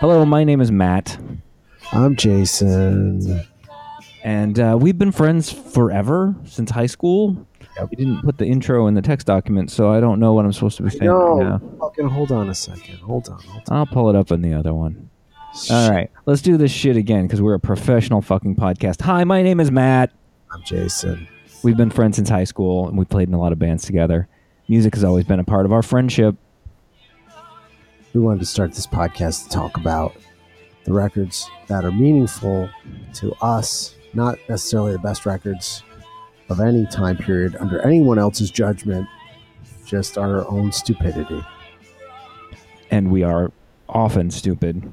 Hello, my name is Matt, I'm Jason. and uh, we've been friends forever since high school. Yep. You didn't put the intro in the text document, so I don't know what I'm supposed to be saying No, right now. fucking hold on a second. Hold on. Hold on. I'll pull it up in the other one. All right, let's do this shit again because we're a professional fucking podcast. Hi, my name is Matt. I'm Jason. We've been friends since high school, and we played in a lot of bands together. Music has always been a part of our friendship. We wanted to start this podcast to talk about the records that are meaningful to us, not necessarily the best records of any time period under anyone else's judgment, just our own stupidity. and we are often stupid.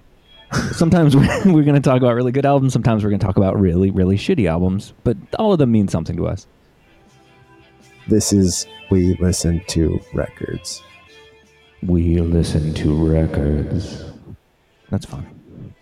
Sometimes we're, we're going to talk about really good albums. Sometimes we're going to talk about really, really shitty albums. But all of them mean something to us. This is We Listen to Records. We listen to records. That's fine.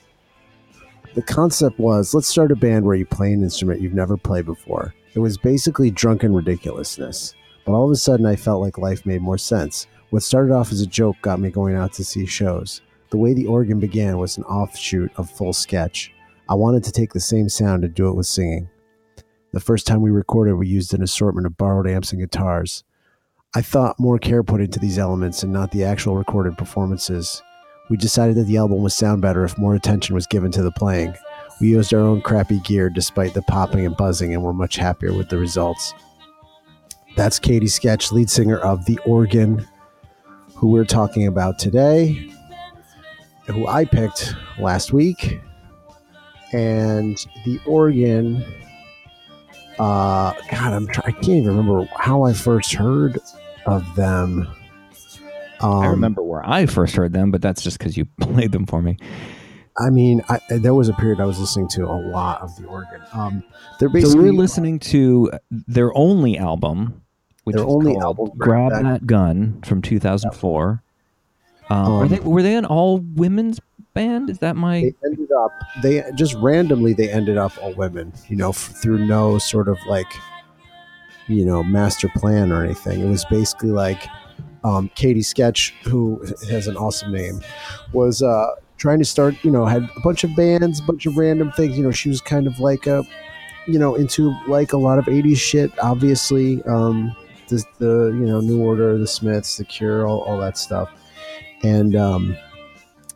The concept was let's start a band where you play an instrument you've never played before. It was basically drunken ridiculousness. But all of a sudden, I felt like life made more sense. What started off as a joke got me going out to see shows. The way the organ began was an offshoot of full sketch. I wanted to take the same sound and do it with singing. The first time we recorded, we used an assortment of borrowed amps and guitars. I thought more care put into these elements and not the actual recorded performances. We decided that the album would sound better if more attention was given to the playing. We used our own crappy gear despite the popping and buzzing and were much happier with the results. That's Katie Sketch, lead singer of The Organ, who we're talking about today, who I picked last week. And The Organ, uh, God, I'm try- I can't even remember how I first heard of them. Um, I remember where I first heard them, but that's just because you played them for me. I mean, I, there was a period I was listening to a lot of the organ. Um, they're So basically we're listening to their only album, which Their is only album, Grab Grab That Gun from 2004. Um, were, Um, they, were they an all women's band? Is that my. they ended up they just randomly they ended up all women. You know, f- through no sort of like you know master plan or anything. It was basically like um, Katie Sketch, who has an awesome name, was uh, trying to start. You know, had a bunch of bands, a bunch of random things. You know, she was kind of like a you know into like a lot of 80s shit obviously um the, the you know new order the smiths the cure all, all that stuff and um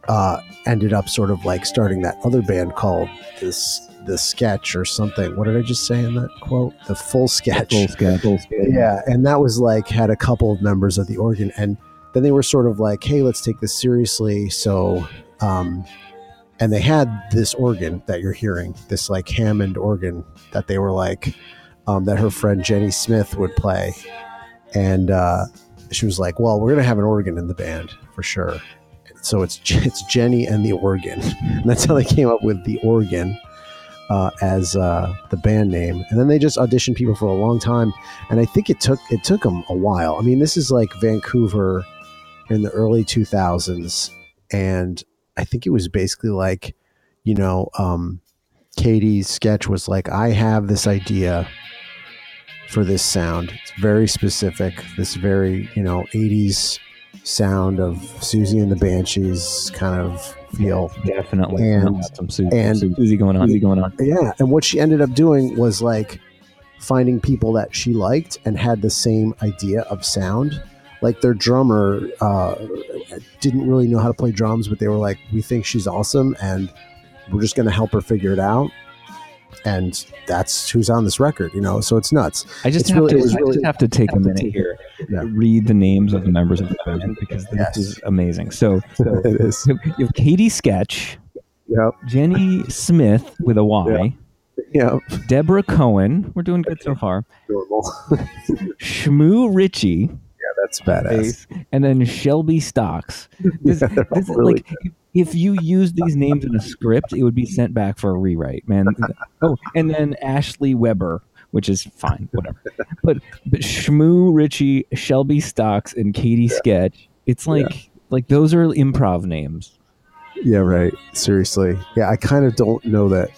uh ended up sort of like starting that other band called this the sketch or something. What did i just say in that quote? The full sketch. Full sketch. Full sketch. yeah and that was like had a couple of members of the organ and then they were sort of like hey let's take this seriously. So um and they had this organ that you're hearing this like hammond organ that they were like um, that her friend jenny smith would play. And uh, she was like well we're gonna have an organ in the band for sure. So it's it's jenny and the organ. And that's how they came up with the organ uh, as uh, the band name. And then they just auditioned people for a long time. And i think it took it took them a while. I mean this is like vancouver in the early 2000s and i think it was basically like you know um, katie's sketch was like i have this idea for this sound. It's very specific. This very you know 80s sound of Siouxsie and the banshees kind of feel Definitely. And- some Siouxsie, and- Siouxsie going on. Siouxsie going on. yeah and what she ended up doing was like finding people that she liked and had the same idea of sound like their drummer uh, didn't really know how to play drums but they were like we think she's awesome and we're just going to help her figure it out and that's who's on this record you know so it's nuts I just have really- to. I really- just have to take a have to minute here. Yeah. Read the names of the members of the band because this Yes. is amazing. So, so it is you have Katie Sketch, yep Jenny Smith with a Y, yep Deborah Cohen. We're doing good so far. normal Shmoo Ritchie, that's badass bass, and then Shelby Stocks. This, Yeah, this is really like if- if you use these names in a script, it would be sent back for a rewrite, man. oh, and then Ashley Weber, which is fine, whatever. But but Shmoo Ritchie, Shelby Stocks, and Katie Sketch. It's like like those are improv names. Yeah, right. Seriously. Yeah, I kind of don't know that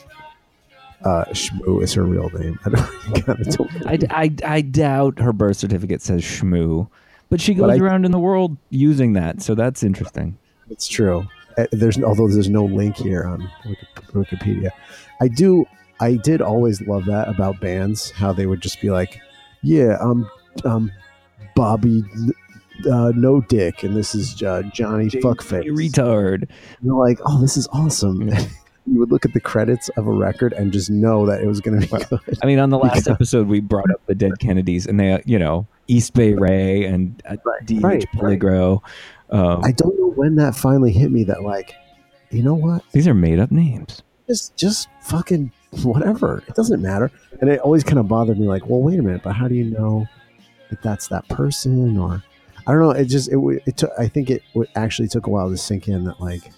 uh, Shmoo is her real name. I, don't, of don't. I, I, I doubt her birth certificate says Shmoo, but she But goes I- around in the world using that, so that's interesting. It's true. uh, there's although there's no link here on Wikipedia. I do. I did always love that about bands, how they would just be like, "Yeah, I'm, I'm Bobby, uh, no dick, and this is uh, Johnny fuckface." You retard. You're like, "Oh, this is awesome." you would look at the credits of a record and just know that it was going to be good. I mean, on the last episode, we brought up the Dead Kennedys, and they, uh, you know, East Bay Ray and uh, D.H. right, right. Um, I don't know when that finally hit me that like, you know what? these are made up names. Just just fucking whatever. It doesn't matter. And it always kind of bothered me like, well, wait a minute, but how do you know that that's that person or I don't know, it just it it took I think it actually took a while to sink in that like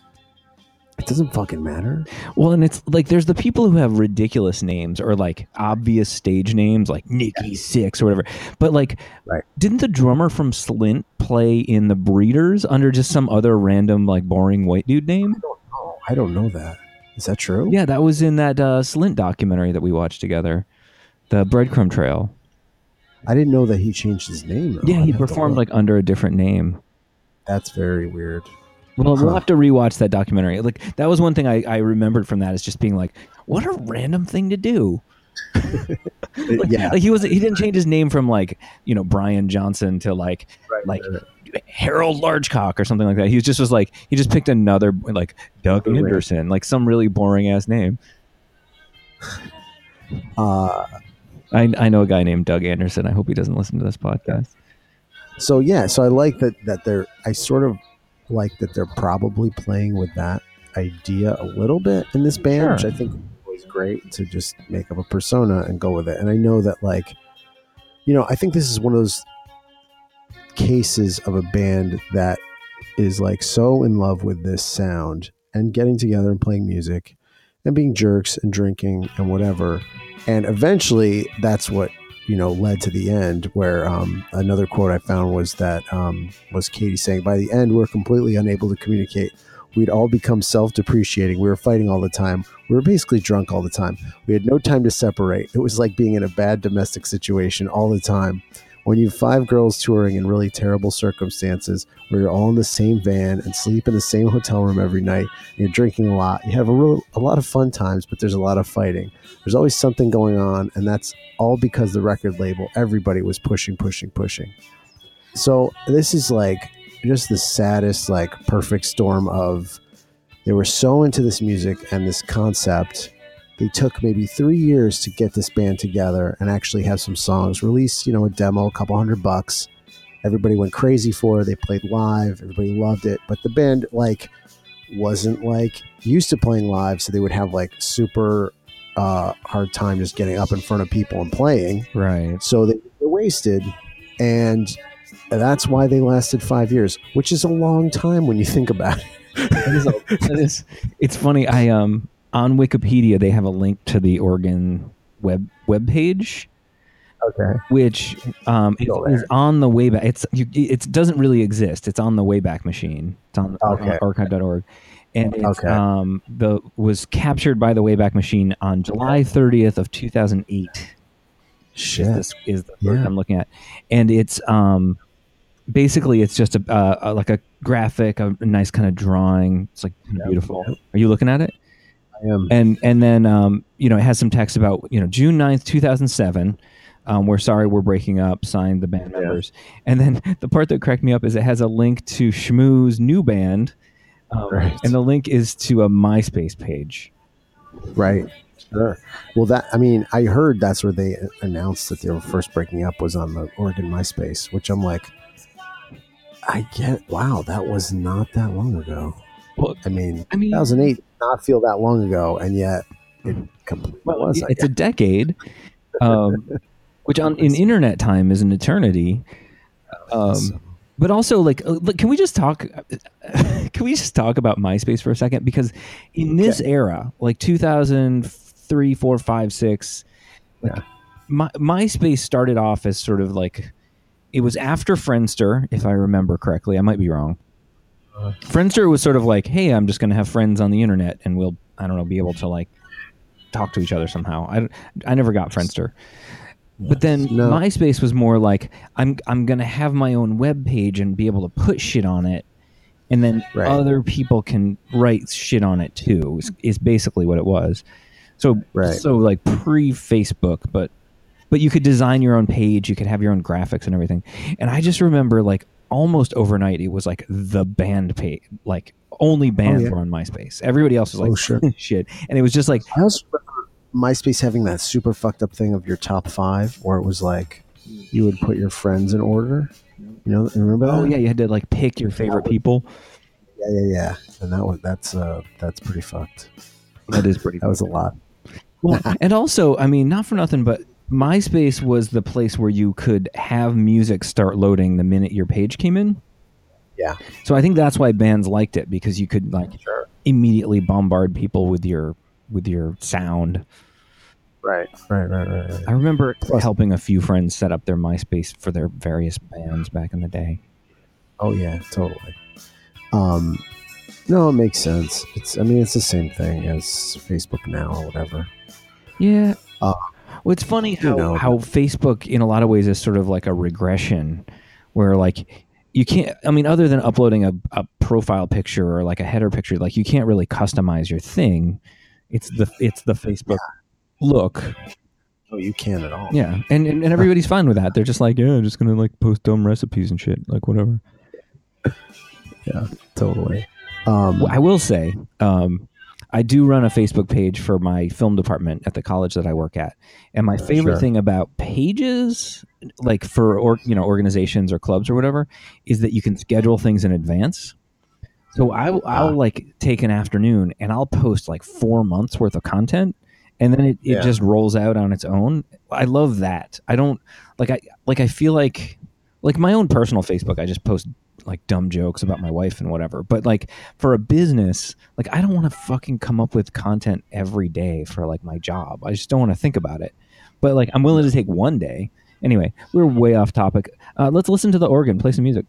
it doesn't fucking matter. Well, and it's like there's the people who have ridiculous names or like obvious stage names, like Nikki Sixx or whatever. But like, Right. didn't the drummer from Slint play in the Breeders under just some other random like boring white dude name? Oh, I don't know that. Is that true? Yeah, that was in that uh, Slint documentary that we watched together, the Breadcrumb Trail. I didn't know that he changed his name. though. Yeah, he performed like under a different name. that's very weird. Well, we'll Huh. have to rewatch that documentary. Like that was one thing I, I remembered from that is just being like, what a random thing to do. Like, yeah. like he was he didn't change his name from like you know Brian Johnson to like Right, like right. Harold Largecock or something like that. He just was like he just picked another like Doug. Anderson, like some really boring ass name. Uh I I know a guy named Doug Anderson. I hope he doesn't listen to this podcast. so yeah, so I like that that they're I sort of like that they're probably playing with that idea a little bit in this band, which I think was great to just make up a persona and go with it. And I know that like you know, I think this is one of those cases of a band that is like so in love with this sound and getting together and playing music and being jerks and drinking and whatever. And eventually that's what, you know, led to the end where um, another quote I found was that um, was Katie saying, by the end, we're completely unable to communicate. We'd all become self depreciating. We were fighting all the time. We were basically drunk all the time. We had no time to separate. It was like being in a bad domestic situation all the time. When you have five girls touring in really terrible circumstances, where you're all in the same van and sleep in the same hotel room every night, you're drinking a lot, you have a real a lot of fun times, but there's a lot of fighting. There's always something going on, and that's all because the record label, everybody was pushing, pushing, pushing. So this is like just the saddest, like perfect storm of they were so into this music and this concept. They took maybe three years to get this band together and actually have some songs. released you know, a demo, a couple hundred bucks. Everybody went crazy for it. They played live. Everybody loved it. But the band like wasn't like used to playing live, so they would have like super uh, hard time just getting up in front of people and playing. Right. So they were wasted, and that's why they lasted five years, which is a long time when you think about it. That is, a- that is- it's funny. I um on Wikipedia they have a link to the Organ web web page, Okay. which um is, is on the Wayback. It's you, it doesn't really exist. It's on the Wayback Machine. It's on, Okay. on archive.org. And it's, Okay. um, the was captured by the Wayback Machine on July 30th of 2008. Shit. Is, this, is the Yeah. I'm looking at, and it's um, basically it's just a, uh, a like a graphic, a, nice kind of drawing. It's like beautiful. Are you looking at it? I am. and and then um, you know it has some text about you know June 9th, 2007 um, we're sorry we're breaking up signed the band Yeah. members and then the part that cracked me up is it has a link to Shmoo's new band um, Right. and the link is to a MySpace page Right. Sure. Well, that I mean, I heard that's where they announced that they were first breaking up was on the Organ MySpace, which I'm like, I get. Wow, that was not that long ago. well I mean, I mean 2008 did not feel that long ago, and yet it completely well, was. It's a decade um, which on in internet time is an eternity um, but also like uh, can we just talk can we just talk about myspace for a second because in this era like 2003 4 5 6 like Yeah. my, myspace started off as sort of like it was after friendster if i remember correctly i might be wrong. Friendster was sort of like hey i'm just going to have friends on the internet and we'll i don't know be able to like talk to each other somehow i, I never got friendster but then No. MySpace was more like I'm I'm gonna have my own web page and be able to put shit on it, and then Right. other people can write shit on it too. Is, is basically what it was. So Right. so like pre Facebook, but but you could design your own page. You could have your own graphics and everything. And I just remember like almost overnight, it was like the band page, like only bands yeah. were on MySpace. Everybody else was like Oh, sure. shit, and it was just like I also remember MySpace having that super fucked up thing of your top five, where it was like you would put your friends in order. You know, remember that? oh yeah, you had to like pick your favorite people. yeah, yeah, yeah. And that was that's uh that's pretty fucked. That is pretty. That was a lot. Well, and also, I mean, not for nothing, but MySpace was the place where you could have music start loading the minute your page came in. Yeah. So I think that's why bands liked it because you could like Sure. immediately bombard people with your with your sound. Right. Right. Right. Right. right. I remember Plus- helping a few friends set up their MySpace for their various bands back in the day. Oh yeah, totally. Um, no, it makes sense. It's I mean it's the same thing as Facebook now or whatever. Yeah. Uh, well, it's funny how, know. how Facebook, in a lot of ways, is sort of like a regression where, like, you can't, I mean, other than uploading a, a profile picture or like a header picture, like, you can't really customize your thing. It's the, it's the Facebook look. Oh, you can't at all. Yeah. And, and, and everybody's fine with that. They're just like, yeah, I'm just going to like post dumb recipes and shit, like, whatever. Yeah, totally. Um, I will say, um, I do run a Facebook page for my film department at the college that I work at, and my favorite Sure. thing about pages, like for or you know organizations or clubs or whatever, is that you can schedule things in advance. So I, I'll Ah. like take an afternoon and I'll post like four months worth of content, and then it, it Yeah. just rolls out on its own. I love that. I don't like I like I feel like like my own personal Facebook. I just post like dumb jokes about my wife and whatever. But like for a business, like I don't want to fucking come up with content every day for like my job. I just don't want to think about it. But like I'm willing to take one day. Anyway, we're way off topic. Uh, let's listen to the organ. Play some music.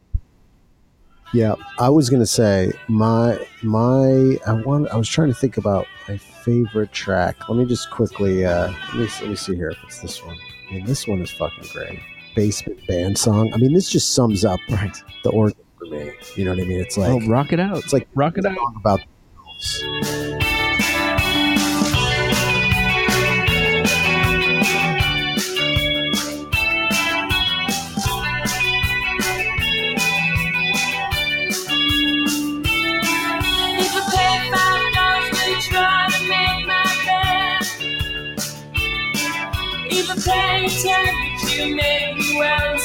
Yeah, I was gonna say my my I want I was trying to think about my favorite track. Let me just quickly uh let me, let me see here if it's this one. I mean this one is fucking great. Basement band song. I mean this just sums up Right. the organ for me. You know what I mean? It's like oh, rock it out. it's like rock it a out. song about If I well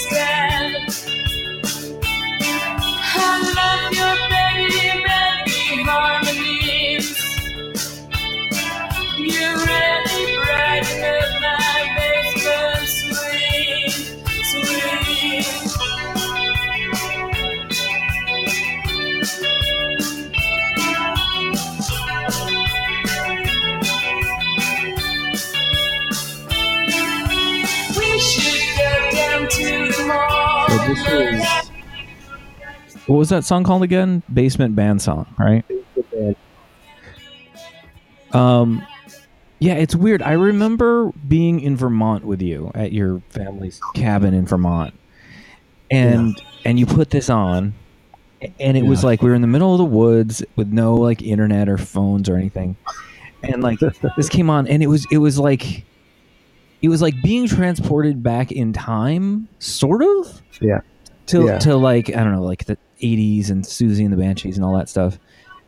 is what was that song called again? Basement band song, right? Um, yeah, it's weird. I remember being in Vermont with you at your family's cabin in Vermont, and and you put this on, and it was like we were in the middle of the woods with no like internet or phones or anything, and like this came on, and it was it was like it was like being transported back in time, sort of. Yeah. To Yeah. to like I don't know, like the '80s and Siouxsie and the Banshees and all that stuff,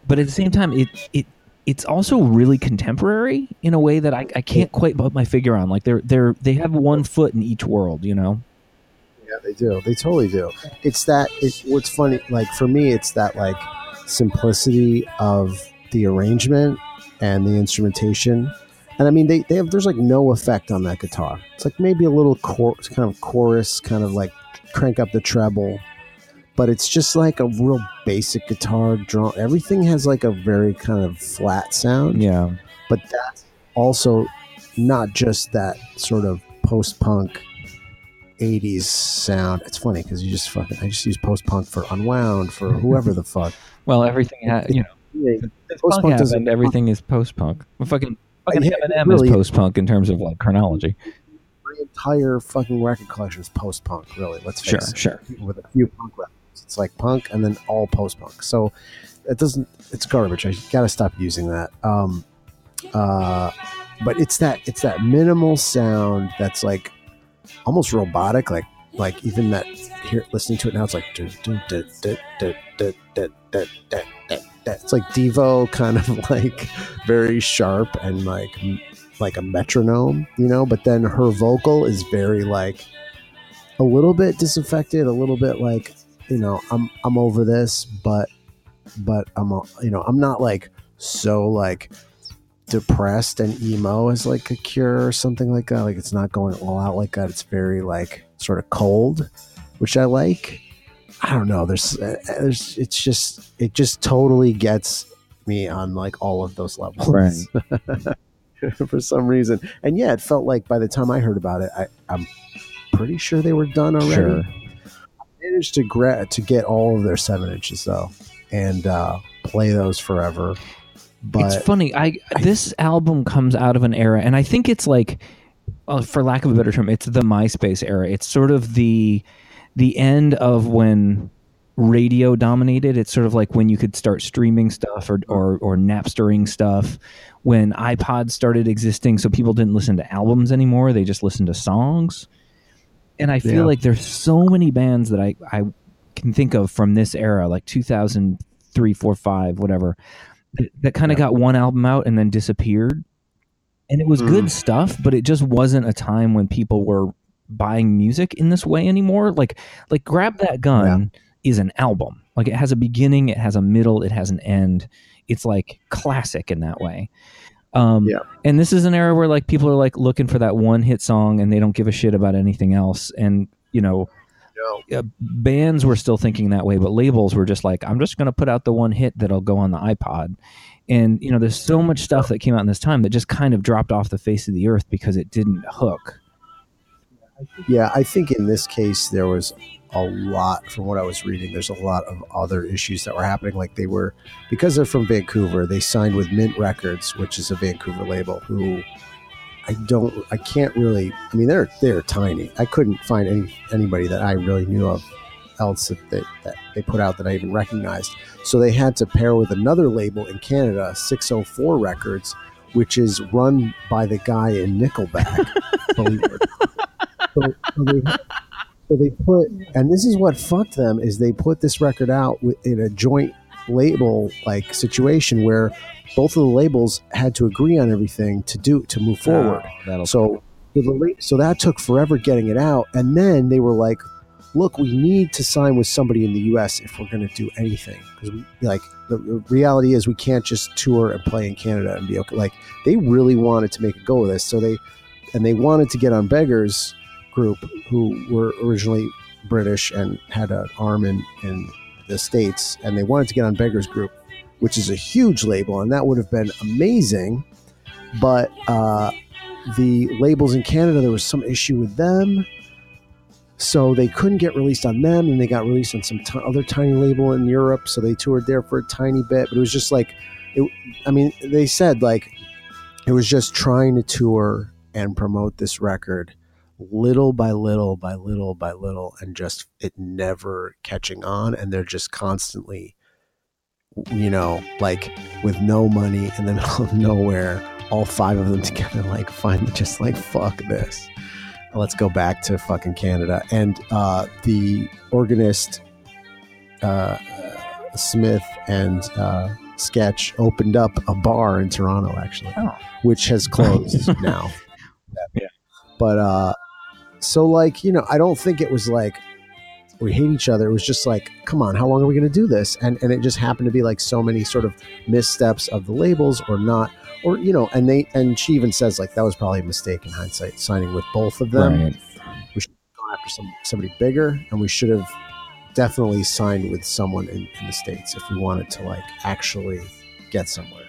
but at the same time, it it it's also really contemporary in a way that I, I can't quite put my figure on. Like they're they're they have one foot in each world, you know. Yeah, they do. They totally do. It's that. It, what's funny, like for me, it's that like simplicity of the arrangement and the instrumentation. And I mean, they, they have there's like no effect on that guitar. It's like maybe a little chor- kind of chorus, kind of like crank up the treble, but it's just like a real basic guitar drum. Everything has like a very kind of flat sound Yeah. but that's also not just that sort of post punk 80s sound. It's funny because you just fucking, I just use post punk for unwound, for whoever the fuck. Well, everything ha- you know. Post-punk punk doesn't- everything is post punk. Well, fucking fucking Yeah, Eminem really is is. post punk in terms of like chronology my entire fucking record collection is post punk. Really, let's face sure, it. sure. With a few punk records, it's like punk and then all post punk. So it doesn't. It's garbage. I gotta stop using that. Um, uh, but it's that it's that minimal sound that's like almost robotic. Like like even that here listening to it now, it's like it's like Devo kind of like very sharp and like like a metronome, you know. But then her vocal is very like a little bit disaffected, a little bit like you know I'm I'm over this, but but I'm you know I'm not like so like depressed and emo as like a cure or something like that. Like it's not going all out like that. It's very like sort of cold, which I like. I don't know. There's uh, there's it's just it just totally gets me on like all of those levels Right. for some reason. And yeah, it felt like by the time I heard about it, I, I'm pretty sure they were done already. Sure. managed to gra- to get all of their seven inches though, and uh, play those forever. But it's funny. I this album comes out of an era, and I think it's like, uh, for lack of a better term, it's the MySpace era. It's sort of the the end of when radio dominated. It's sort of like when you could start streaming stuff or or, or Napstering stuff. When iPods started existing, so people didn't listen to albums anymore; they just listened to songs. And I feel Yeah. like there's so many bands that I I can think of from this era, like 2003, 4, 5, whatever, that, that kind of got one album out and then disappeared. And it was Mm. good stuff, but it just wasn't a time when people were buying music in this way anymore. Like like Grab That Gun is an album. Like it has a beginning, it has a middle, it has an end. It's like classic in that way. Um, Yeah. And this is an era where like people are like looking for that one hit song and they don't give a shit about anything else. And you know, uh, bands were still thinking that way, but labels were just like, I'm just going to put out the one hit that'll go on the iPod. And you know, there's so much stuff that came out in this time that just kind of dropped off the face of the earth because it didn't hook. yeah, I think in this case there was a lot from what I was reading. There's a lot of other issues that were happening. Like they were because they're from Vancouver, they signed with Mint Records, which is a Vancouver label. Who I don't, I can't really. I mean, they're they're tiny. I couldn't find any anybody that I really knew of else that they, that they put out that I even recognized. So they had to pair with another label in Canada, 604 Records, which is run by the guy in Nickelback. believe it. So, so they, so they put, and this is what fucked them is they put this record out in a joint label like situation where both of the labels had to agree on everything to do to move ah, forward. that'll So, so, the so that took forever getting it out, and then they were like, "Look, we need to sign with somebody in the U.S. if we're going to do anything because we like the, the reality is we can't just tour and play in Canada and be okay." Like they really wanted to make a go of this, so they and they wanted to get on Beggars Group, who were originally British and had an arm in in the states, and they wanted to get on Beggars Group, which is a huge label, and that would have been amazing, but. uh the labels in Canada, there was some issue with them. So they couldn't get released on them, and they got released on some t- other tiny label in Europe. So they toured there for a tiny bit, but it was just like, it, I mean, they said like it was just trying to tour and promote this record little by little by little by little, and just it never catching on, and they're just constantly, you know, like with no money in the middle of nowhere all five of them together, like finally just like fuck this. Let's go back to fucking Canada. And uh, the organist uh, Smith and uh, Sketch opened up a bar in Toronto, actually, Oh. which has closed now. Yeah. But uh, so like you know, I don't think it was like we hate each other. It was just like, come on, how long are we going to do this? And and it just happened to be like so many sort of missteps of the labels or not or you know and they and she even says like that was probably a mistake in hindsight signing with both of them Right. We should have gone after some somebody bigger and we should have definitely signed with someone in, in the states if we wanted to like actually get somewhere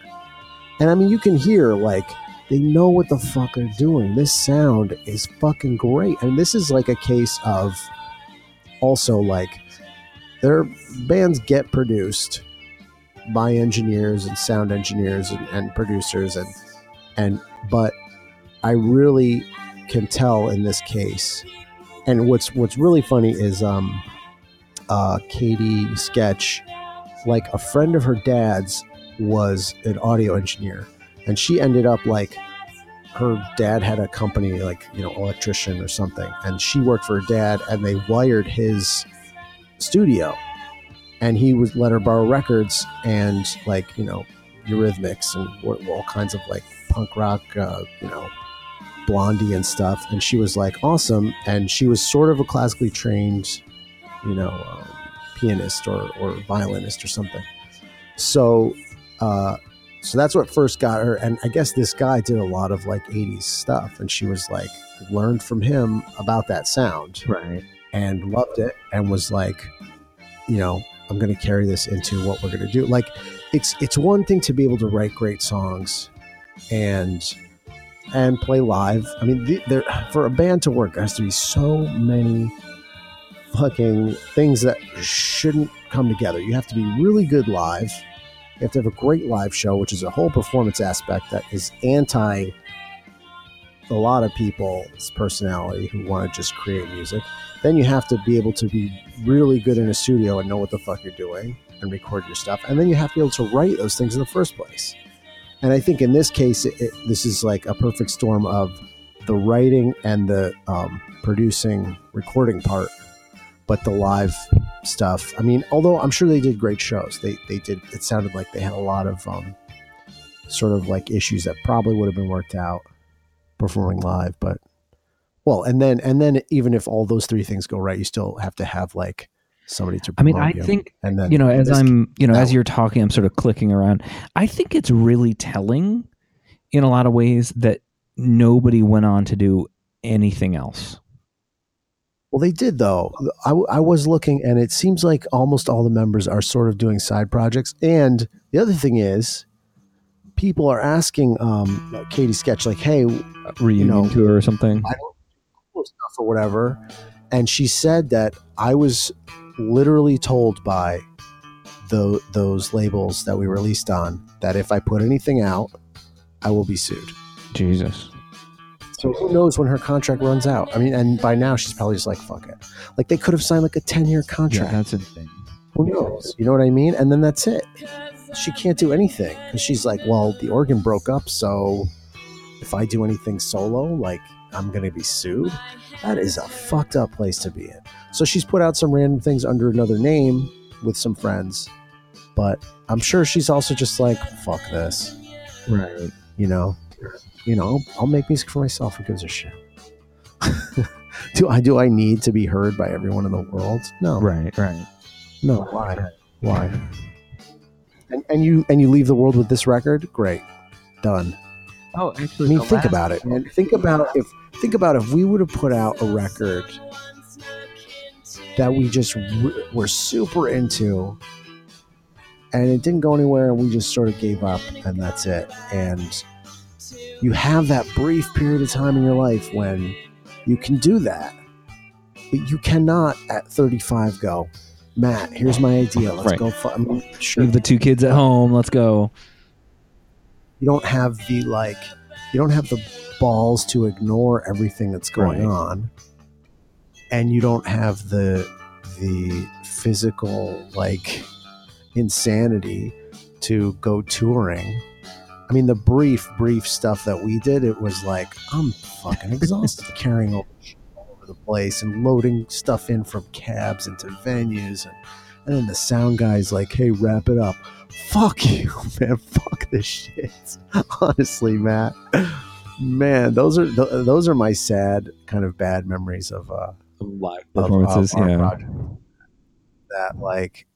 and i mean you can hear like they know what the fuck they're doing. This sound is fucking great. And this is like a case of also like their bands get produced by engineers and sound engineers and, and producers and and but I really can tell in this case. And what's what's really funny is um uh, Katie sketch, like a friend of her dad's was an audio engineer, and she ended up like her dad had a company like you know electrician or something, and she worked for her dad, and they wired his studio, and he would let her borrow records and like you know Eurythmics and all kinds of like punk rock, uh, you know, Blondie and stuff. And she was like awesome. And she was sort of a classically trained, you know, um, pianist or, or violinist or something. So, uh, so that's what first got her. And I guess this guy did a lot of like 80s stuff. And she was like, learned from him about that sound Right. and loved it and was like, you know, I'm going to carry this into what we're going to do. Like, it's it's one thing to be able to write great songs and and play live. I mean, the, there for a band to work, there has to be so many fucking things that shouldn't come together. You have to be really good live. You have to have a great live show, which is a whole performance aspect that is anti a lot of people's personality who want to just create music. Then you have to be able to be really good in a studio and know what the fuck you're doing and record your stuff. And then you have to be able to write those things in the first place. And I think in this case, it, it, this is like a perfect storm of the writing and the um, producing, recording part, but the live stuff. I mean, although I'm sure they did great shows, they they did. It sounded like they had a lot of um, sort of like issues that probably would have been worked out performing live. But well, and then and then even if all those three things go right, you still have to have like somebody to. I mean, I you. think and then you know, as I'm, you know, as you're talking, I'm sort of clicking around. I think it's really telling in a lot of ways that nobody went on to do anything else. Well, they did though. I, I was looking, and it seems like almost all the members are sort of doing side projects. And the other thing is, people are asking um, Katie Sketch, like, "Hey, Reunion know, tour or something. I don't do stuff or whatever," and she said that I was literally told by the those labels that we released on that if I put anything out, I will be sued. Jesus. So who knows when her contract runs out? I mean, and by now she's probably just like, "Fuck it." Like they could have signed like a ten year contract. Yeah, that's insane. Who knows? You know what I mean? And then that's it. She can't do anything because she's like, well, the organ broke up, so if I do anything solo, like I'm gonna be sued. That is a fucked up place to be in. So she's put out some random things under another name with some friends, but I'm sure she's also just like, fuck this, Right. you know. You know, I'll, I'll make music for myself. Who gives a shit? do I do I need to be heard by everyone in the world? No. Right. Right. No, why? Why? And, and you and you leave the world with this record? Great, done. Oh, actually, I mean, think about it, man. Think about if think about if we would have put out a record that we just re- were super into, and it didn't go anywhere, and we just sort of gave up, and that's it. And you have that brief period of time in your life when you can do that, but you cannot at 35 go. Matt, here's my idea. Let's Right. go. Fu-. I mean, sure, Leave the two kids at home. Let's go. you don't have the like you don't have the balls to ignore everything that's going Right. on and you don't have the the physical like insanity to go touring i mean the brief brief stuff that we did it was like i'm fucking exhausted carrying all the shit all over the place and loading stuff in from cabs into venues and, and then the sound guy's like hey wrap it up fuck you man fuck this shit honestly matt man those are th- those are my sad kind of bad memories of uh Live of- of performances. yeah. project. that like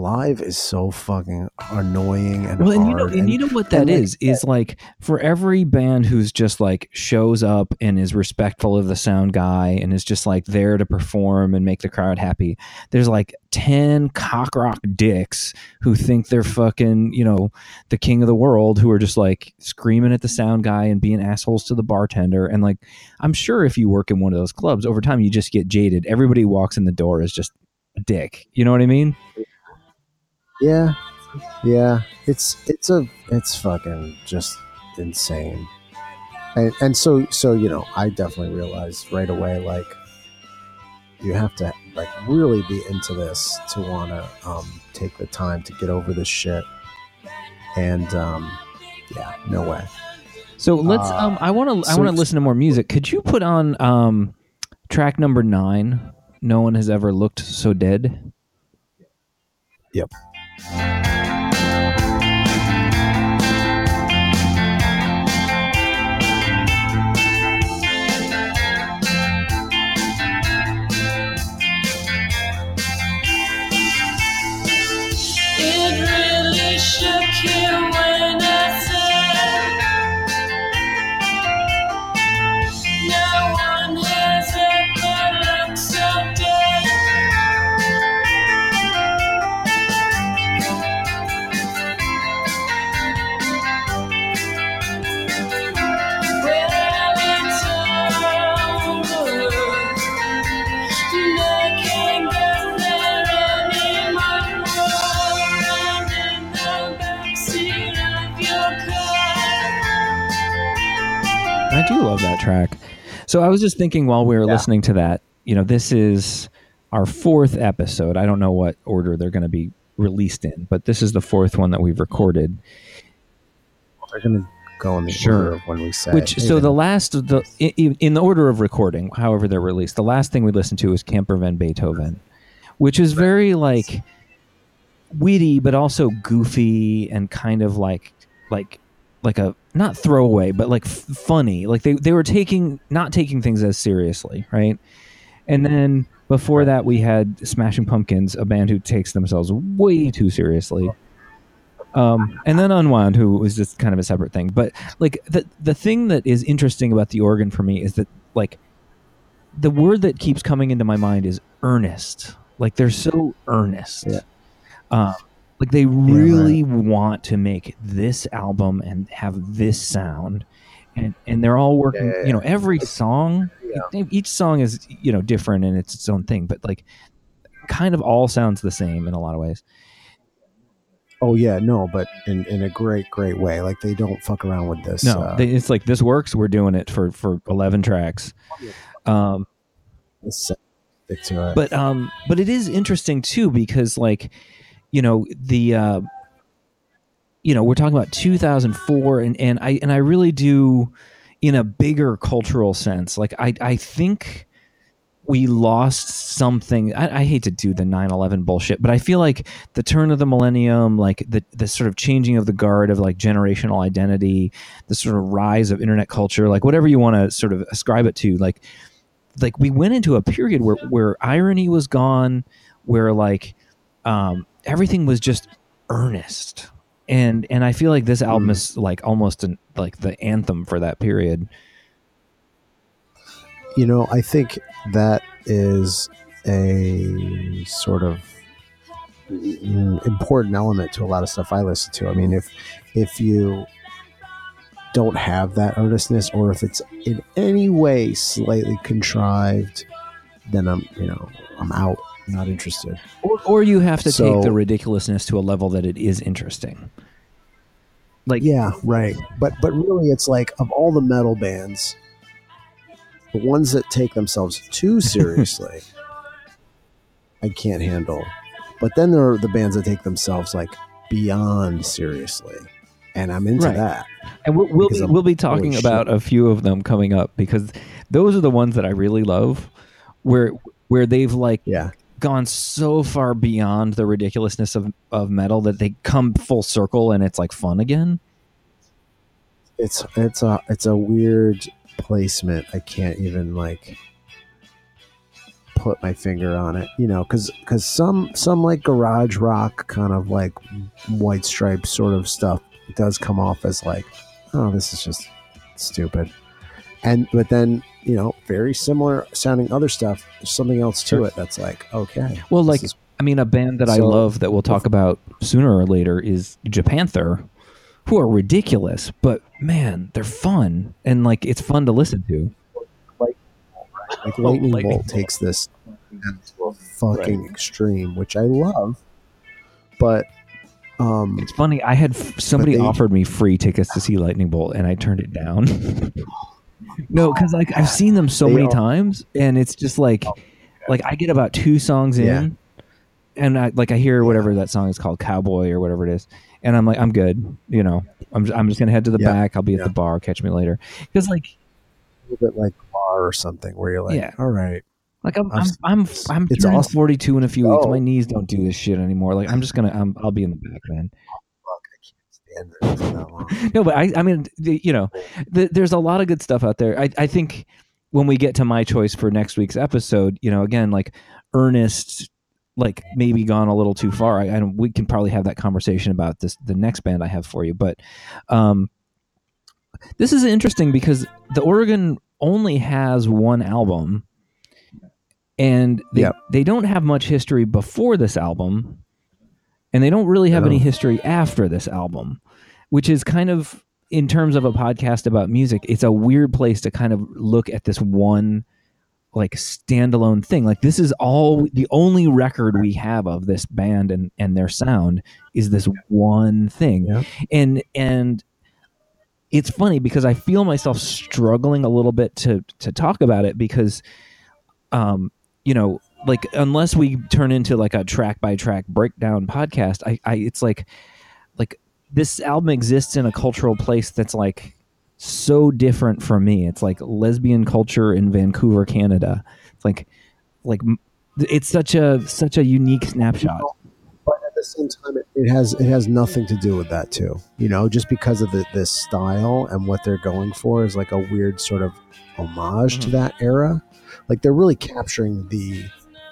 live is so fucking annoying and Well, and you know, hard and you know what that and is like- is like for every band who's just like shows up and is respectful of the sound guy and is just like there to perform and make the crowd happy. There's like ten cock rock dicks who think they're fucking you know the king of the world who are just like screaming at the sound guy and being assholes to the bartender. And like I'm sure if you work in one of those clubs over time, you just get jaded. Everybody walks in the door is just a dick. You know what I mean? Yeah yeah it's it's a it's fucking just insane and and so so you know i definitely realized right away like you have to like really be into this to want to um, take the time to get over this shit. And um, yeah, no way. So let's. Uh, um, I want to. I want to listen to more music. Could you put on um, track number nine? No one has ever looked so dead. Yep. It track. So I was just thinking while we were Yeah. listening to that, you know, this is our fourth episode. I don't know what order they're going to be released in, but this is the fourth one that we've recorded. They're gonna go in the Sure. order of when we say. Which so the last of the i- i- in the order of recording, however they're released, the last thing we listened to was Camper Van Beethoven, which is very like witty but also goofy and kind of like like like a not throwaway but like f- funny. Like they they were taking not taking things as seriously, right? And then before that we had Smashing Pumpkins, a band who takes themselves way too seriously. Um, and then Unwound, who was just kind of a separate thing. But like the the thing that is interesting about the organ for me is that like the word that keeps coming into my mind is earnest. Like they're so earnest. Yeah. Um, like they really want to make this album and have this sound, and and they're all working. Yeah, yeah, You know, every song, Yeah. each song is you know different and it's its own thing, but like kind of all sounds the same in a lot of ways. Oh yeah, no, but in, in a great, great way. Like they don't fuck around with this. No, uh, they, it's like this works. We're doing it for for eleven tracks. Um, this- stick to but um, but it is interesting too because like, you know the, uh, you know we're talking about 2004 and and I and I really do, in a bigger cultural sense. Like I I think we lost something. I, I hate to do the 9-11 bullshit, but I feel like the turn of the millennium, like the the sort of changing of the guard of like generational identity, the sort of rise of internet culture, like whatever you want to sort of ascribe it to, like like we went into a period where where irony was gone, where like um, everything was just earnest. And and I feel like this album Mm. is like almost an, like the anthem for that period. you know, I think that is a sort of important element to a lot of stuff I listen to. I mean, if if you don't have that earnestness, or if it's in any way slightly contrived, then I'm you know I'm out, not interested. Or, or you have to So- take the ridiculousness to a level that it is interesting. Like Yeah, right. But but really, it's like of all the metal bands, the ones that take themselves too seriously, I can't handle. But then there are the bands that take themselves like beyond seriously, and I'm into Right. that. And we'll, we'll be we'll be talking about a few of them coming up because those are the ones that I really love, where where they've like Yeah, gone so far beyond the ridiculousness of of metal that they come full circle and it's like fun again. it's it's a it's a weird placement. I can't even like put my finger on it, you know, because because some some like garage rock kind of like white stripe sort of stuff does come off as like, oh, this is just stupid, and but then you know, very similar sounding other stuff. There's something else to Sure. it that's like, okay, Well, like is- I mean, a band that I love that we'll talk about sooner or later is Japanther, who are ridiculous, but man, they're fun and like it's fun to listen to. like lightning, Lightning bolt takes this to a fucking extreme, which I love, but um, It's funny. I had f- somebody they- offered me free tickets to see Lightning Bolt, and I turned it down. no, because like I've seen them so They many are- times, and it's just like oh, like I get about two songs in, Yeah. and I like I hear whatever that song is called, Cowboy or whatever it is, and I'm like I'm good. You know, I'm I'm just gonna head to the Yeah. back. I'll be at the bar. Catch me later. Because like A little bit like bar or something where you're like, Yeah. all right. like I'm I'm I'm I'm It's awesome. 42 in a few weeks. Oh. My knees don't do this shit anymore. Like I'm just gonna I'm, I'll be in the back then. no, but I, I mean, the- you know, the, there's a lot of good stuff out there. I, I think when we get to my choice for next week's episode, you know, again, like Ernest, like maybe gone a little too far. I, I we can probably have that conversation about this, the next band I have for you. But um, this is interesting because the Organ only has one album and they, Yep. they don't have much history before this album and they don't really have No. any history after this album which is kind of in terms of a podcast about music it's a weird place to kind of look at this one like standalone thing like this is all the only record we have of this band and and their sound is this one thing Yeah. and and it's funny because i feel myself struggling a little bit to to talk about it because um you know like unless we turn into like a track by track breakdown podcast i i it's like like this album exists in a cultural place that's like so different from me it's like lesbian culture in vancouver canada it's like like it's such a such a unique snapshot But at the same time, it, it has it has nothing to do with that too. You know, just because of the, this style and what they're going for is like a weird sort of homage to Mhm. that era. Like they're really capturing the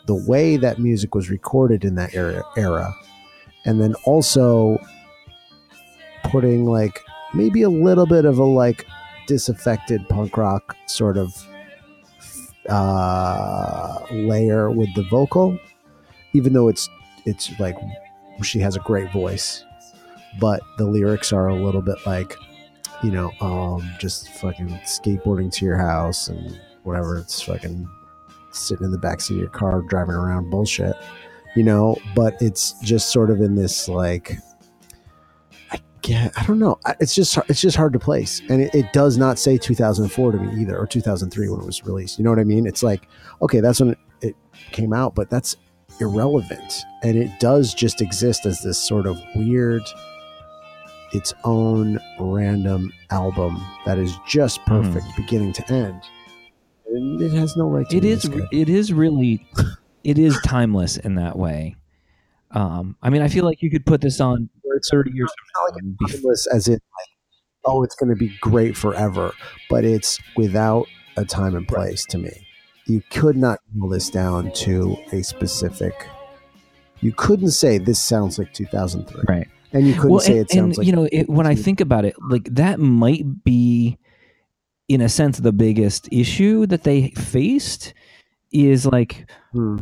the way that music was recorded in that era, era, and then also putting like maybe a little bit of a like disaffected punk rock sort of uh, layer with the vocal, even though it's it's like she has a great voice, but the lyrics are a little bit like, you know, um, just fucking skateboarding to your house and whatever. It's fucking sitting in the backseat of your car driving around bullshit, you know. But it's just sort of in this like, I get, I don't know. It's just it's just hard to place, and it, it does not say 2004 to me either, or 2003 when it was released. You know what I mean? It's like, okay, that's when it, it came out, but that's irrelevant and it does just exist as this sort of weird its own random album that is just perfect mm. beginning to end it has no right to it be is it is really it is timeless in that way. Um i mean i feel like you could put this on 30 years from now and be- timeless as in like oh it's going to be great forever but it's without a time and place to me. You could not nail this down to a specific you couldn't say this sounds like 2003 right. And you couldn't well, say and, it sounds and, like you know it, when i think about it like that might be in a sense the biggest issue that they faced is like Hmm.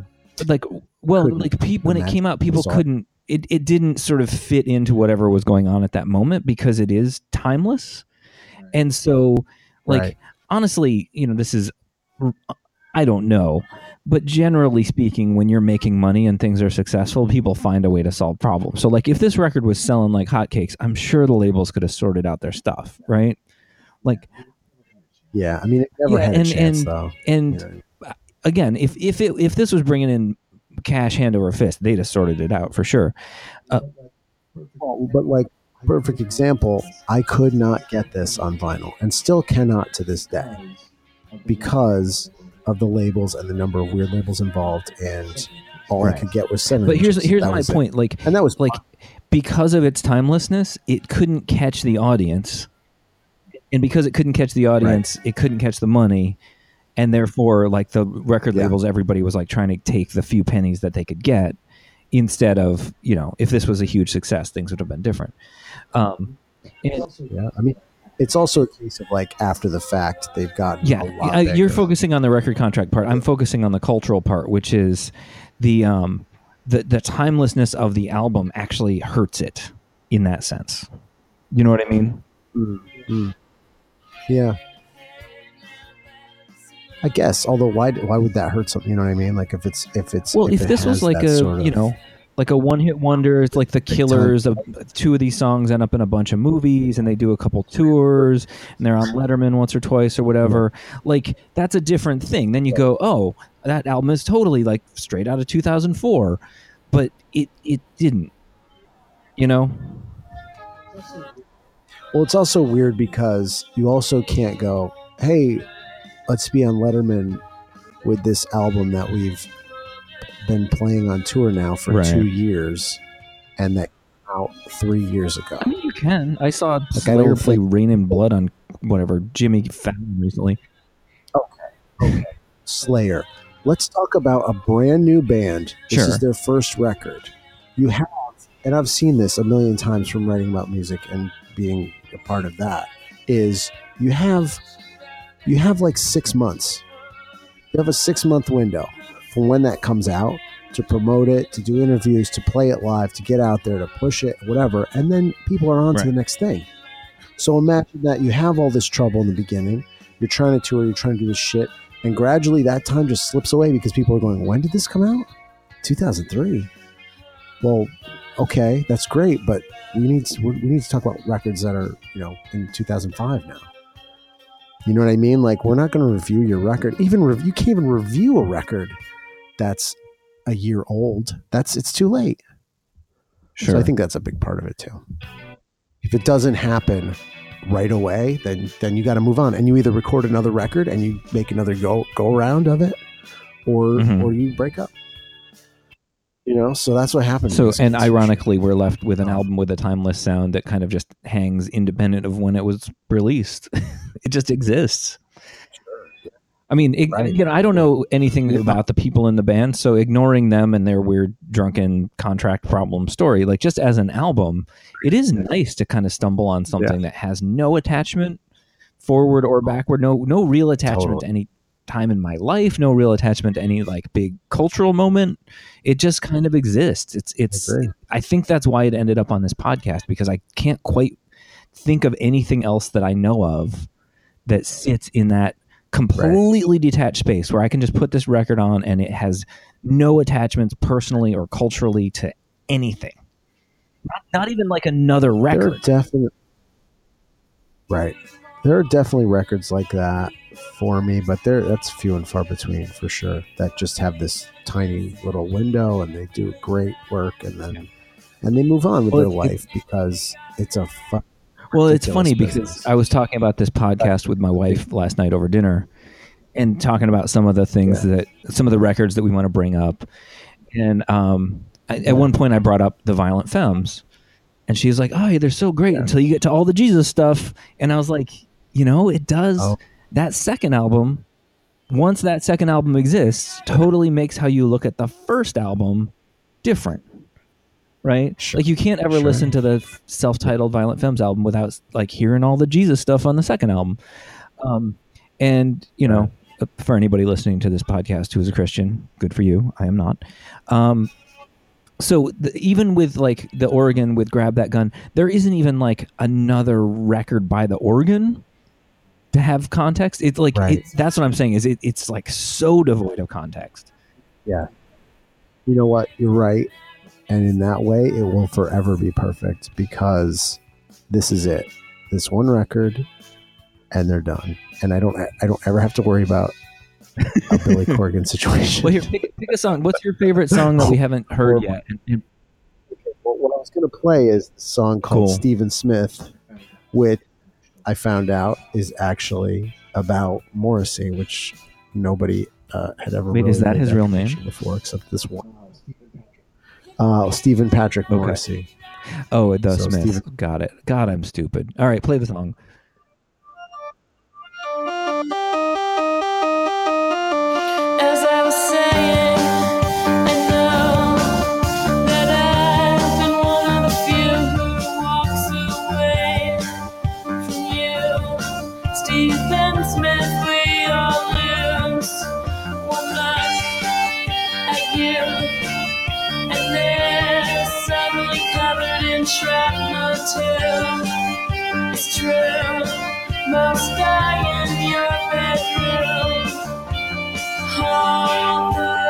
like well Couldn't like people when it came out people bizarre. couldn't it, it didn't sort of fit into whatever was going on at that moment because it is timeless and so like Right. honestly you know this is i don't know but generally speaking when you're making money and things are successful people find a way to solve problems so like if this record was selling like hotcakes i'm sure the labels could have sorted out their stuff right like Yeah, I mean, it never Yeah, had a and- chance and- though. and you know. again if if it if this was bringing in cash hand over fist they'd have sorted it out for sure Well, but like perfect example, I could not get this on vinyl, and still cannot to this day, because of the labels and the number of weird labels involved, and all I could get was seven. but here's inches. here's That my was it. point like and that was like because of its timelessness it couldn't catch the audience and because it couldn't catch the audience it couldn't catch the money and therefore like the record Yeah. labels everybody was like trying to take the few pennies that they could get instead of you know if this was a huge success things would have been different um and yeah. I mean, it's also a case of like after the fact they've gotten yeah a lot uh, you're focusing on the record contract part i'm focusing on the cultural part which is the um the the timelessness of the album actually hurts it in that sense you know what i mean Mm, mm. Yeah. I guess. Although, why why would that hurt something? You know what I mean? Like if it's if it's well if, it this was like a sort you know like a one hit wonder. It's like the Killers of two of these songs end up in a bunch of movies and they do a couple tours and they're on Letterman once or twice or whatever. Like that's a different thing. Then you go, oh, that album is totally like straight out of 2004, but it it didn't. You know? Well, it's also weird because you also can't go, hey, let's be on Letterman with this album that we've been playing on tour now for Right. two years and that came out three years ago. I mean, you can. I saw I Slayer don't play think- Reign in Blood on whatever Jimmy Fallon recently. Okay. Slayer. Let's talk about a brand new band. This Sure. is their first record. You have, and I've seen this a million times from writing about music and being a part of that, is you have you have like six months. You have a six month window from when that comes out to promote it, to do interviews, to play it live, to get out there, to push it, whatever, and then people are on to the next thing. So imagine that you have all this trouble in the beginning. You're trying to tour, you're trying to do this shit, and gradually that time just slips away because people are going, "When did this come out? 2003." Well, okay, that's great, but we need to, we need to talk about records that are you know in 2005 now. You know what I mean? Like we're not going to review your record. Even rev- you can't even review a record that's a year old. That's it's too late. Sure. So I think that's a big part of it too. If it doesn't happen right away, then then you got to move on, and you either record another record and you make another go go around of it, or Mhm. or you break up. You know, so that's what happened So, and ironically, we're left with an oh. album with a timeless sound that kind of just hangs independent of when it was released. it just exists. I mean, it, Right. you know, I don't know anything Yeah. about the people in the band, so ignoring them and their weird drunken contract problem story, like just as an album, it is nice to kind of stumble on something that has no attachment forward or oh. backward, no no real attachment to Totally. any time in my life, no real attachment to any like big cultural moment. It just kind of exists. It's it's agree. I think that's why it ended up on this podcast because I can't quite think of anything else that I know of that sits in that completely detached space where I can just put this record on and it has no attachments personally or culturally to anything. Not, not even like another record. definite right. There are definitely records like that for me, but there that's few and far between for sure. That just have this tiny little window and they do great work and then and they move on with Well, their it- life because it's a fu- Well, it's funny because. I was talking about this podcast with my wife last night over dinner and talking about some of the things that some of the records that we want to bring up. And um, I, at one point, I brought up the Violent Femmes, and she was like, "Oh, yeah, they're so great until you get to all the Jesus stuff." And I was like, "You know, it does Oh. That second album. Once that second album exists, totally makes how you look at the first album different." Right? Sure. Like you can't ever Sure. listen to the self-titled Violent Femmes album without like hearing all the Jesus stuff on the second album. Um, and you know, uh, for anybody listening to this podcast who is a Christian, good for you. I am not. Um, so the, even with like the organ with grab that gun, there isn't even like another record by the organ to have context. It's like Right. it, that's what I'm saying. Is it, it's like so devoid of context. Yeah. You know what? You're right. And in that way, it will forever be perfect because this is it. This one record, and they're done. And I don't, I don't ever have to worry about a Billy Corgan situation. Well, here pick, pick a song. What's your favorite song that we haven't heard yet? And- and- Well, what I was going to play is a song called Cool. Stephen Smith, which I found out is actually about Morrissey, which nobody uh, had ever. Wait, is that his real name? before, except this one? Uh, Stephen Patrick Okay. Morrissey. Oh, the So Smith. Stephen- Got it. God, I'm stupid. All right, play the song.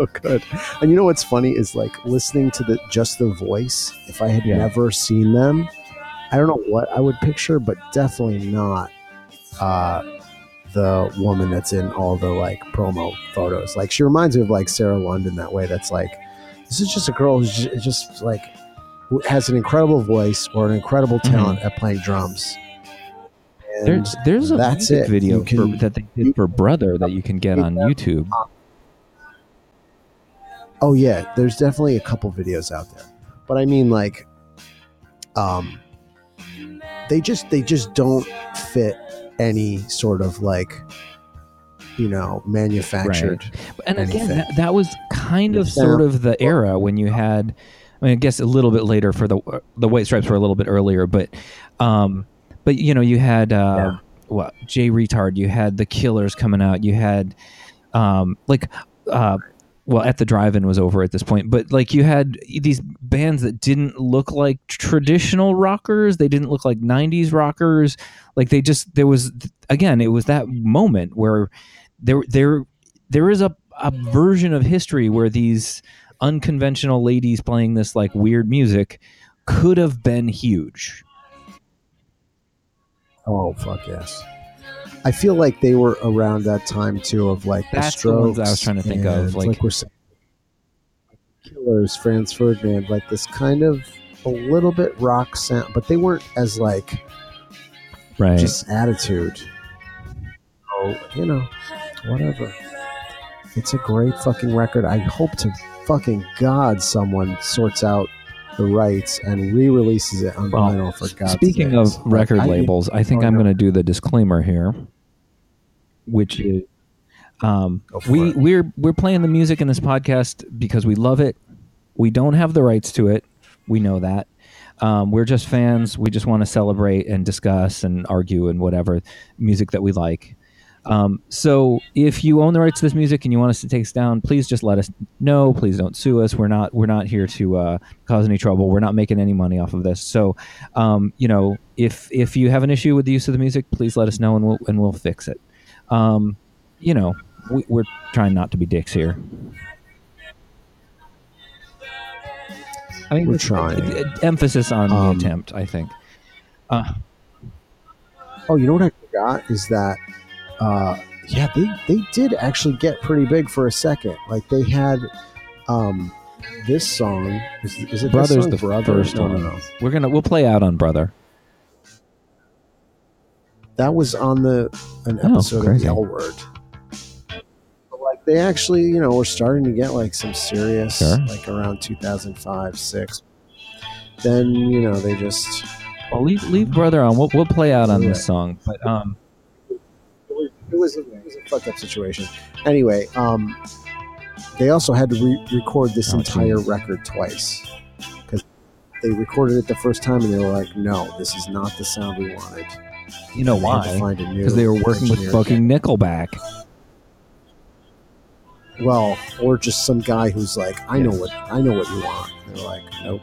so good. And you know what's funny is like listening to the just the voice. If I had Yeah. never seen them, I don't know what I would picture, but definitely not uh, the woman that's in all the like promo photos. Like she reminds me of like Sarah London that way. That's like this is just a girl who's just, just like who has an incredible voice or an incredible talent at playing drums. And There's there's a that's music it. video can- for, that they did for Brother that you can get on YouTube. Oh yeah, there's definitely a couple videos out there. But I mean like um they just they just don't fit any sort of like you know manufactured And again, that, that was kind of Yeah. sort of the era when you had. I mean, I guess a little bit later for the the White Stripes were a little bit earlier, but um, but you know, you had uh, Yeah. what Jay Reatard, you had the Killers coming out, you had um, like uh, well, at the drive-in was over at this point, but like you had these bands that didn't look like traditional rockers, they didn't look like '90s rockers, like they just there was again, it was that moment where there there there is a, a version of history where these unconventional ladies playing this like weird music could have been huge. oh fuck yes i feel like they were around that time too of like That's the the strokes ones I was trying to think of, and, like- we're saying killers franz ferdinand like this kind of a little bit rock sound but they weren't as like Right. just attitude. Oh, you know, whatever. It's a great fucking record. I hope to fucking God someone sorts out the rights and re-releases it on Well, vinyl for God's Speaking sakes. of record Like, labels, I think oh, I'm going to do the disclaimer here, which is um, we it. we're we're playing the music in this podcast because we love it. We don't have the rights to it. We know that. Um, we're just fans. We just want to celebrate and discuss and argue and whatever music that we like. Um, so if you own the rights to this music and you want us to take us down, please just let us know. Please don't sue us. We're not we're not here to uh, cause any trouble. We're not making any money off of this. So um, you know, if if you have an issue with the use of the music, please let us know and we'll and we'll fix it. Um, you know, we, we're trying not to be dicks here. I mean, We're it's- trying. it- it- emphasis on Um, the attempt. I think. Uh, Oh, you know what I forgot is that, uh, yeah, they they did actually get pretty big for a second. Like they had, um, this song is, is it Brother's the Brother? first no, one. No, no, we're gonna we'll play out on brother. that was on the an Oh, episode of the L Word. But, like they actually, you know, were starting to get like some serious, Sure. like around 2005, six. Then you know they just Well, leave leave brother on. We'll we'll play out on this song, but um, it was a, it was a fucked up situation. Anyway, um, they also had to re- record this Oh, entire geez. record twice because they recorded it the first time and they were like, "No, this is not the sound we wanted." you know They had to why? find a new Because they were working with fucking Nickelback. well, or just some guy who's like, "I know what I know what you want." And they're like, "Nope."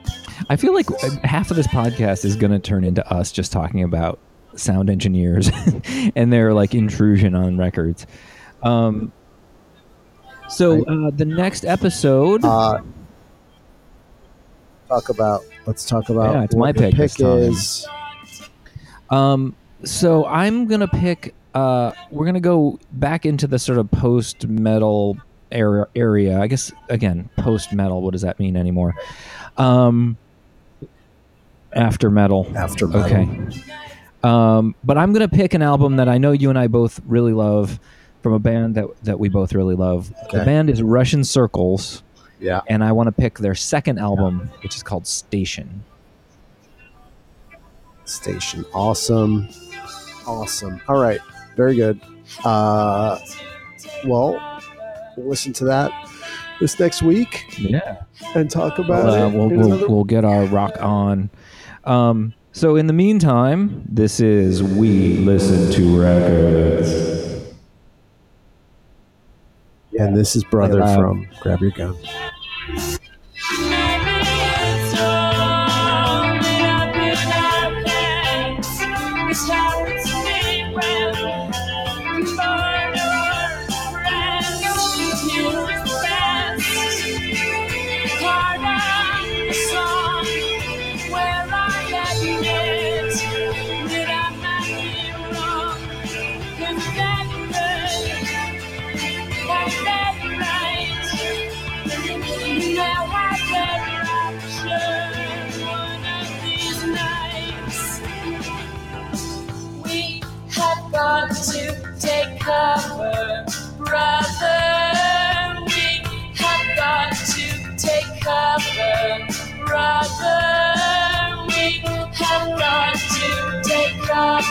I feel like uh, half of this podcast is going to turn into us just talking about sound engineers and their like intrusion on records. Um, so uh, the next episode, Uh, talk about. Let's talk about. Yeah, it's my pick time. is. um, so I'm gonna pick. Uh, we're gonna go back into the sort of post metal area. Area, I guess. Again, post metal. What does that mean anymore? Um, after metal. After metal. Okay. Um, but I'm gonna pick an album that I know you and I both really love from a band that that we both really love. The band is Russian Circles, Yeah. and I want to pick their second album, which is called Station. Station. Awesome. Awesome. All right. Very good. Uh, well, we'll listen to that this next week Yeah. and talk about Uh, it. we'll, we'll, another- we'll get our rock on. Um, so in the meantime, this is We Listen to Records. and this is Brother from Grab Your Gun.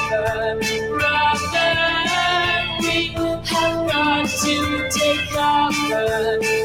Brother, we have got to take cover.